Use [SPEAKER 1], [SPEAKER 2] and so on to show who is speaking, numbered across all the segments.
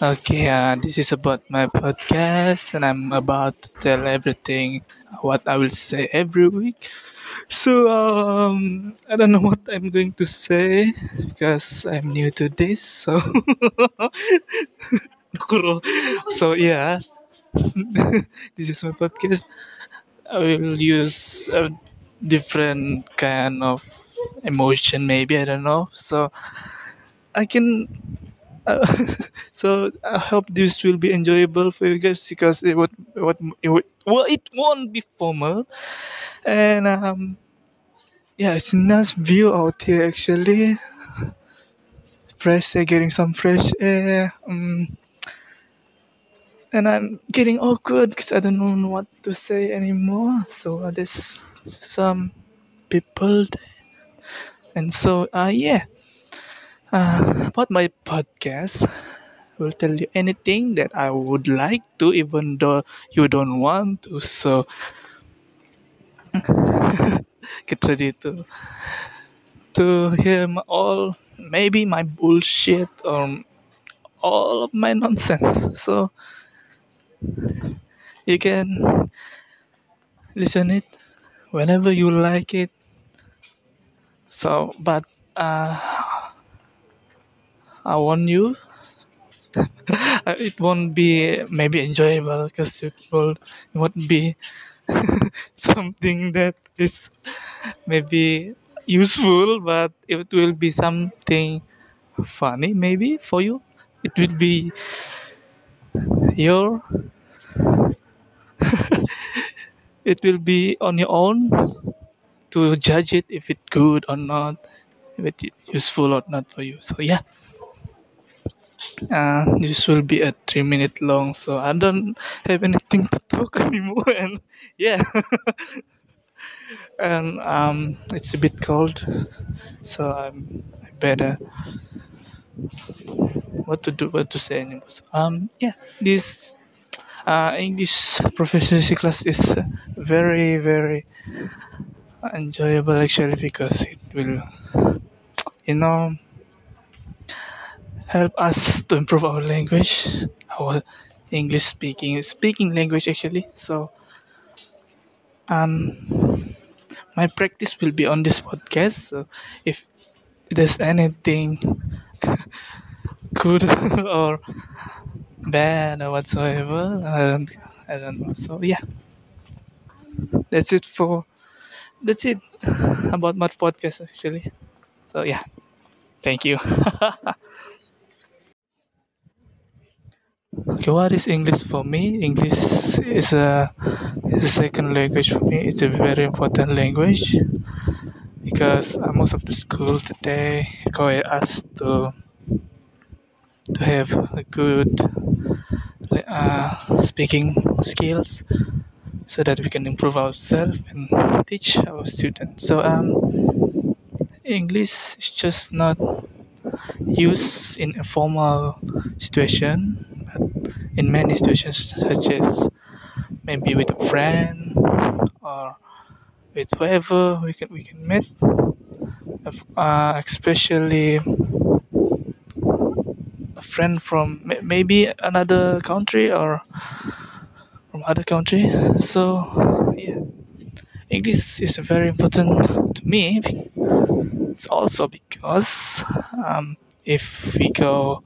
[SPEAKER 1] Okay, uh, this is about my podcast, and I'm about to tell everything what I will say every week. So, um, I don't know what I'm going to say because I'm new to this. So, so yeah, this is my podcast. I will use a different kind of emotion, maybe I don't know. So I can. So I hope this will be enjoyable for you guys because it would, what it would, well it won't be formal. And um yeah it's a nice view out here actually. Fresh air getting some fresh air um and I'm getting awkward because I don't know what to say anymore. So there's some people there. and so uh yeah uh, about my podcast will tell you anything that I would like to even though you don't want to so. Get ready to to hear my, all maybe my bullshit or all of my nonsense. So you can listen it whenever you like it. So but uh i want you. It won't be maybe enjoyable because it will won't be something that is maybe useful but it will be something funny maybe for you. It will be your it will be on your own to judge it if it's good or not if it's useful or not for you. So yeah uh, this will be a three minute long so i don't have anything to talk anymore and yeah. And um it's a bit cold so i'm I better what to do what to say anymore. So, um yeah this uh, english proficiency class is very very enjoyable actually because it will you know help us to improve our language our english speaking speaking language actually. So um my practice will be on this podcast. So if there's anything good or bad or whatsoever i don't i don't know. So yeah. That's it for that's it about my podcast actually. So yeah. Thank you what is english for me. English is a is a second language for me. It's a very important language because uh, most of the schools today require us to to have a good uh, speaking skills so that we can improve ourselves and teach our students. So um english is just not used in a formal situation in many situations such as maybe with a friend or with whoever we can we can meet. Uh, especially a friend from maybe another country or from other country. So yeah english is very important to me. It's also because um, if we go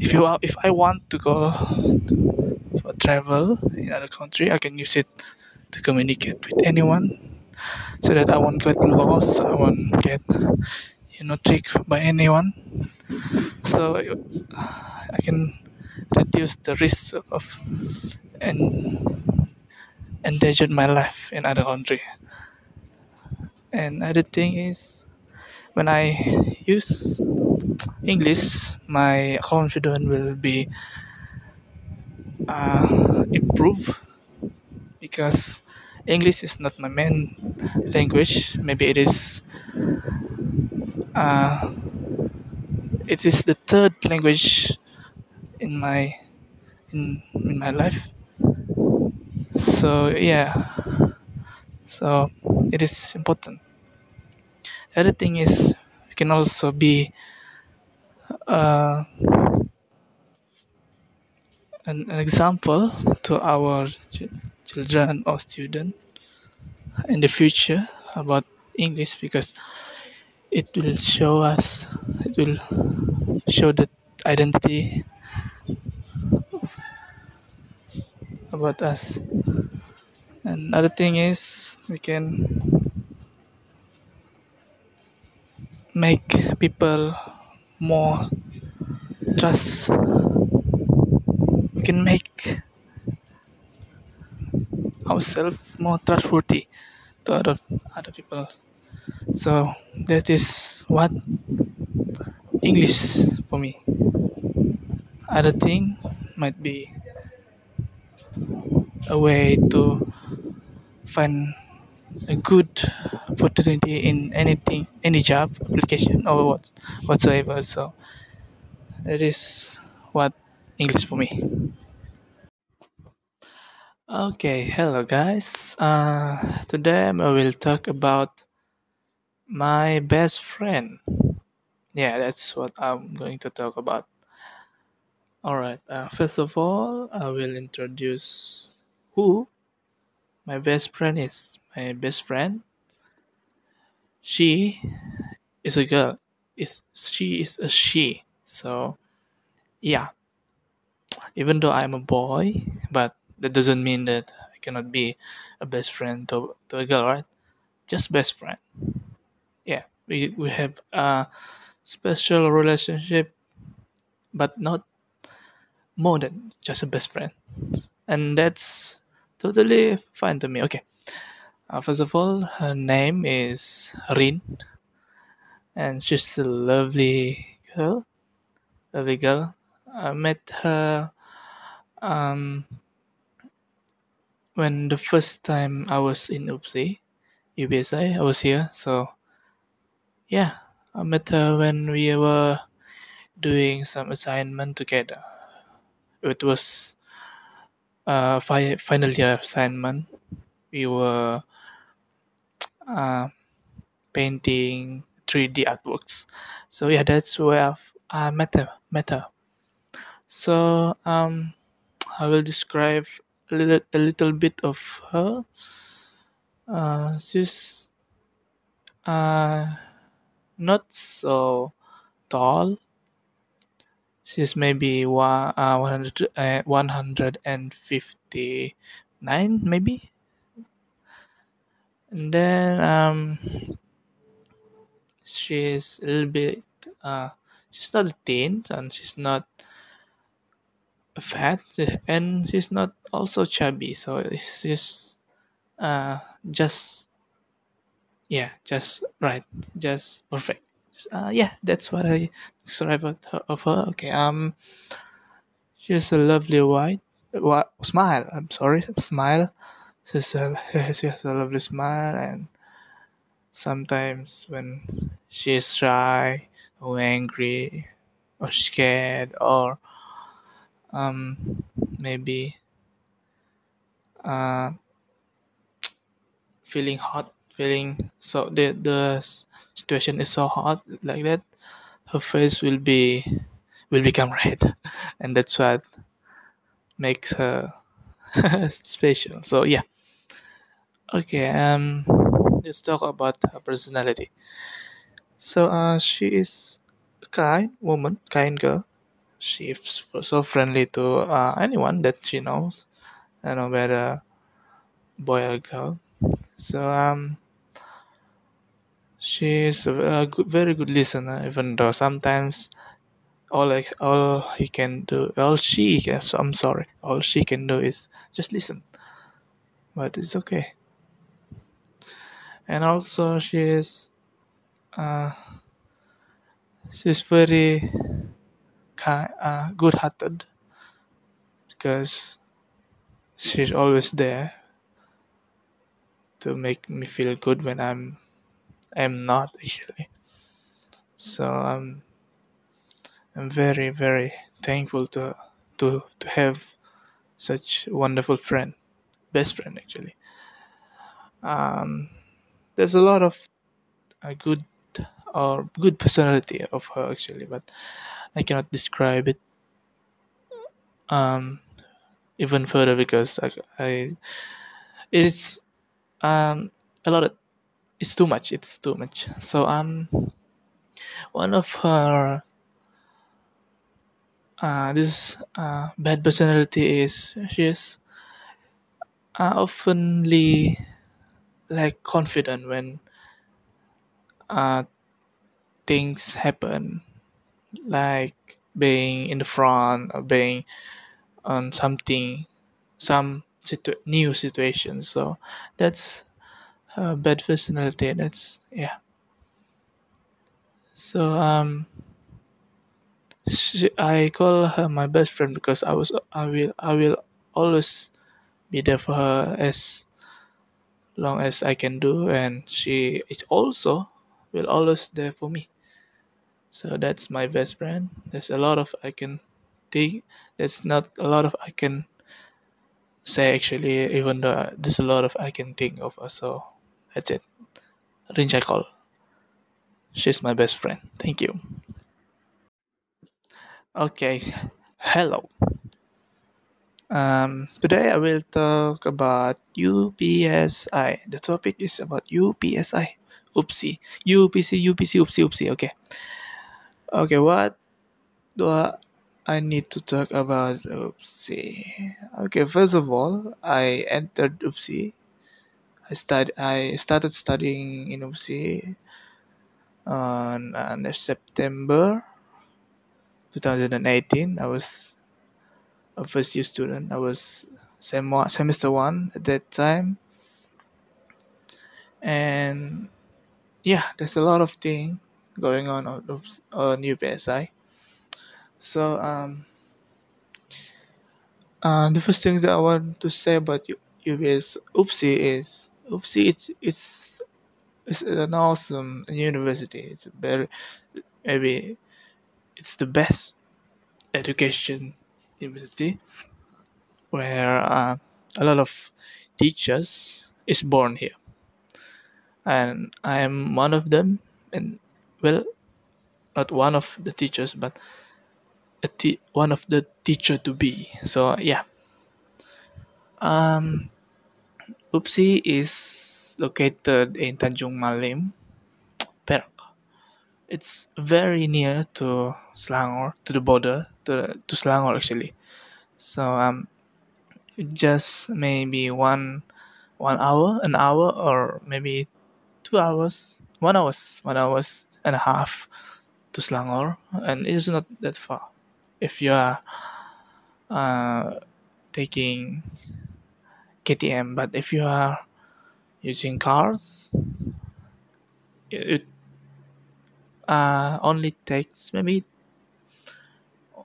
[SPEAKER 1] if you if i want to go to, for travel in other country i can use it to communicate with anyone so that i won't get lost i won't get you know tricked by anyone. So i can reduce the risk of and endanger my life in other country. And other thing is when i use english my confidence will be uh, improved because english is not my main language. Maybe it is uh, it is the third language in my in, in my life. So yeah. So it is important. The other thing is we can also be uh, an, an example to our ch- children or student in the future about English because it will show us it will show the identity about us. And other thing is we can make people more trust we can make ourselves more trustworthy to other other people. So that is what english for me. Other thing might be a way to find a good opportunity in anything any job application or what whatsoever. So that is what english for me. Okay hello guys. Uh, today i will talk about my best friend. Yeah that's what i'm going to talk about. All right uh, first of all i will introduce who my best friend is my best friend she is a girl. Is she is a she. So yeah. Even though i'm a boy but that doesn't mean that i cannot be a best friend to, to a girl right? Just best friend. Yeah. We, we have a special relationship but not more than just a best friend. And that's totally fine to me. Okay first of all her name is rin and she's a lovely girl lovely girl. I met her um, when the first time i was in upsi ubsi i was here. So yeah i met her when we were doing some assignment together. It was uh, fi- final year assignment. We were uh, painting 3d artworks. So yeah that's where i met her met her so um i will describe a little, a little bit of her. Uh, she's uh, not so tall. She's maybe one, uh, 100, uh, 159 maybe and then um she's a little bit uh she's not a thin and she's not fat and she's not also chubby. So it's just uh just yeah just right just perfect. Uh yeah that's what i describe of her, okay um she has a lovely white what smile. I'm sorry smile she's a, she has a lovely smile and sometimes when she's shy or angry or scared or um maybe uh feeling hot feeling so the the situation is so hot like that her face will be will become red. And that's what makes her special. So yeah okay um let's talk about her personality. So uh she is a kind woman kind girl. She's so friendly to uh, anyone that she knows. Uh, no matter boy or girl. So um she's a, a good, very good listener even though sometimes all I, all he can do all she so i'm sorry all she can do is just listen. But it's okay and also she is uh, she's very kind, uh, good-hearted because she's always there to make me feel good when I'm I'm not actually. So I'm I'm very very thankful to to to have such wonderful friend, best friend actually. Um, there's a lot of a good or good personality of her actually, but I cannot describe it um, even further because I, I it's um a lot of it's too much it's too much. So um one of her uh, this uh, bad personality is she's uh, oftenly like confident when uh, things happen. Like being in the front or being on something some situ- new situation. So that's a bad personality. That's yeah. So um she, i call her my best friend because i was i will i will always be there for her as long as i can do and she is also will always there for me. So that's my best friend. There's a lot of i can think there's not a lot of i can say actually even though uh, there's a lot of i can think of uh, so that's it. Rinjai call. She's my best friend. Thank you. Okay hello um, today I will talk about UPSI. The topic is about UPSI. Oopsie. UPC, UPC, oopsie, oopsie. Okay. Okay, what do I need to talk about UPSI? Okay, first of all, I entered UPSI. I start. I started studying in UPSI on, on September 2018. I was a first year student. I was sem semester one at that time, and yeah, there's a lot of thing going on on, on UPSI. So um, uh, the first thing that I want to say about UPS UPSI is UPSI it's it's it's an awesome university. It's a very maybe it's the best education university where uh, a lot of teachers is born here. And i am one of them and well not one of the teachers but a te- one of the teacher to be. So yeah. Um is located in Tanjung Malim it's very near to Selangor to the border to, to Selangor actually. So um just maybe one one hour an hour or maybe two hours one hours one hours and a half to Selangor. And it's not that far. If you are uh, taking KTM but if you are using cars it uh, only takes maybe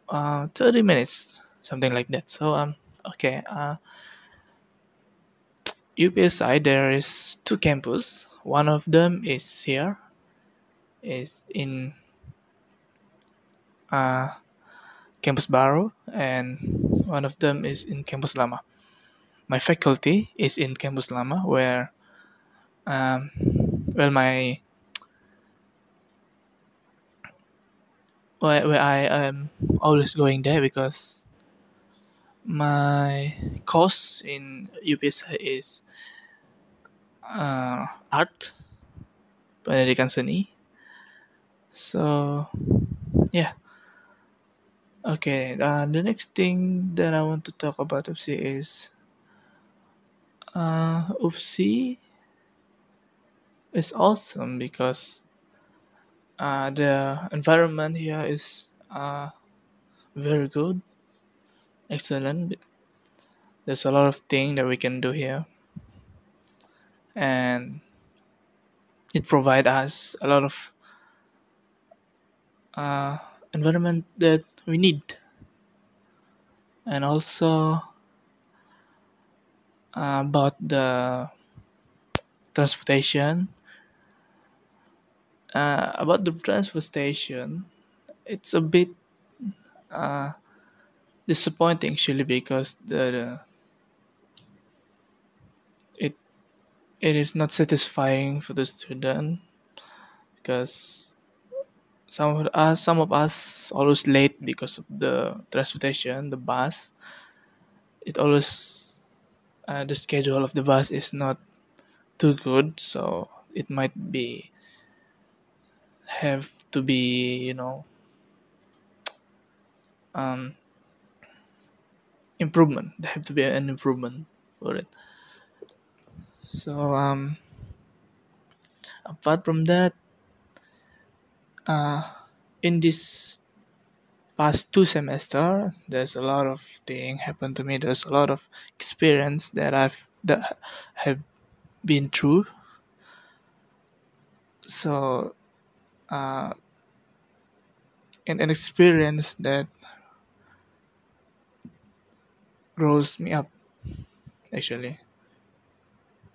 [SPEAKER 1] uh, 30 minutes something like that. So um okay uh, UPSI there is two campus. One of them is here is in uh, campus Baru and one of them is in campus Lama. My faculty is in campus Lama where um, well my where, where I am always going there because my course in UPSI is uh, art pendidikan seni. So yeah. Okay uh, the next thing that I want to talk about UPSI is uh, UPSI is awesome because uh, the environment here is uh, very good. Excellent. There's a lot of things that we can do here. And it provides us a lot of uh, environment that we need. And also uh, about the transportation uh, about the transfer station, it's a bit uh, disappointing actually because the it it is not satisfying for the student because some of us some of us always late because of the transportation the bus. It always uh, the schedule of the bus is not too good so it might be have to be you know um, improvement. There have to be an improvement for it. So um, apart from that uh, in this past two semester there's a lot of thing happened to me. There's a lot of experience that i've that have been through. So uh, and an experience that grows me up actually.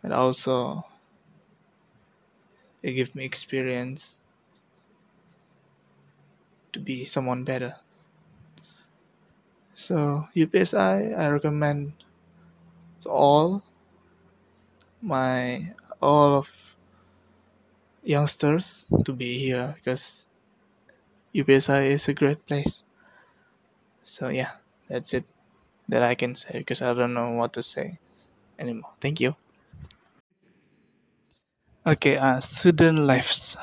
[SPEAKER 1] And also it gives me experience to be someone better. So UPSI I recommend to all my all of youngsters to be here because UPSI is a great place. So yeah that's it that I can say because I don't know what to say anymore. Thank you. Okay uh student lives.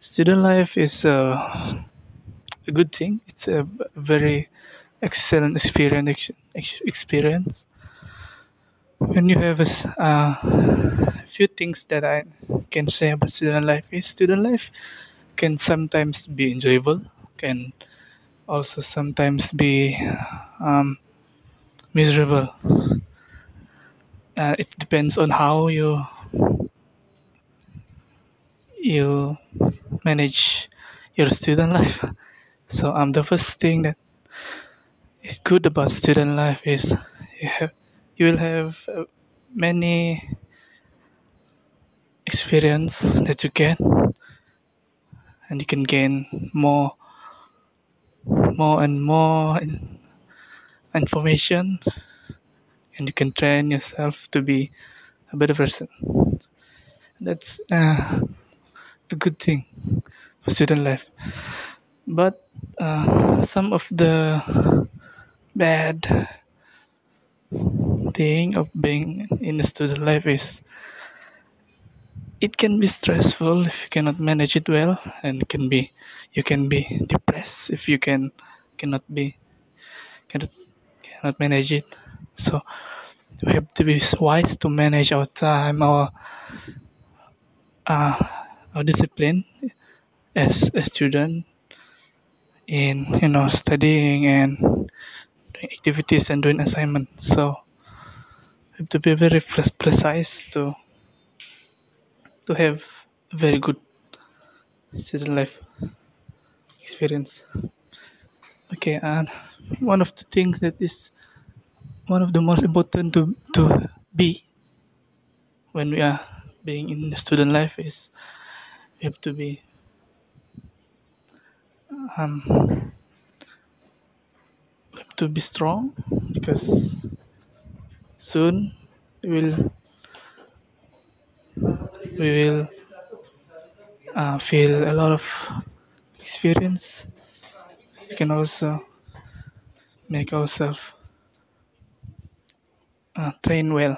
[SPEAKER 1] Student life is uh, a good thing. It's a very excellent experience experience when you have a uh, few things that I can say about student life is student life can sometimes be enjoyable can also sometimes be um, miserable. Uh, it depends on how you you manage your student life. So um the first thing that is good about student life is you have you will have uh, many experience that you get and you can gain more more and more information and you can train yourself to be a better person. That's uh, a good thing for student life. But uh, some of the bad thing of being in a student life is it can be stressful if you cannot manage it well and can be you can be depressed if you can cannot be cannot, cannot manage it. So we have to be wise to manage our time our uh, our discipline as a student in you know studying and doing activities and doing assignment so have to be very precise to to have a very good student life experience. Okay and one of the things that is one of the most important to to be when we are being in the student life is we have to be um have to be strong because soon we will we will uh, feel a lot of experience. We can also make ourselves uh, train well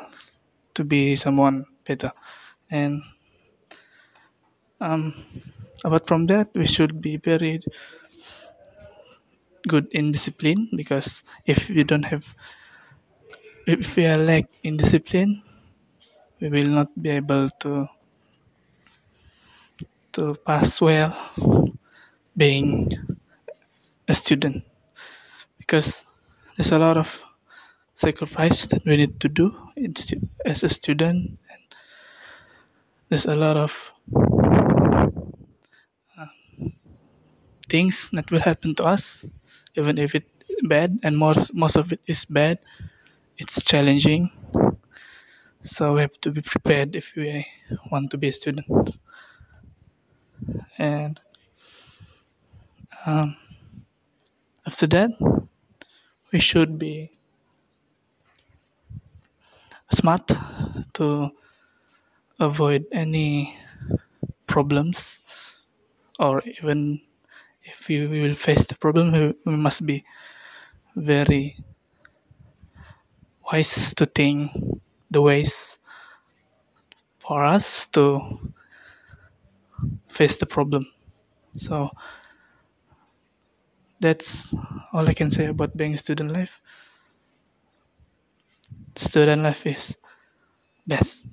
[SPEAKER 1] to be someone better. And um, apart from that we should be very good in discipline because if we don't have if we are lack in discipline we will not be able to to pass well being a student. Because there's a lot of sacrifice that we need to do as a student and there's a lot of uh, things that will happen to us even if it's bad and most most of it is bad it's challenging. So we have to be prepared if we want to be a student. And um, after that we should be smart to avoid any problems or even if we will face the problem we, we must be very wise to think the ways for us to face the problem. So that's all i can say about being student life. Student life is best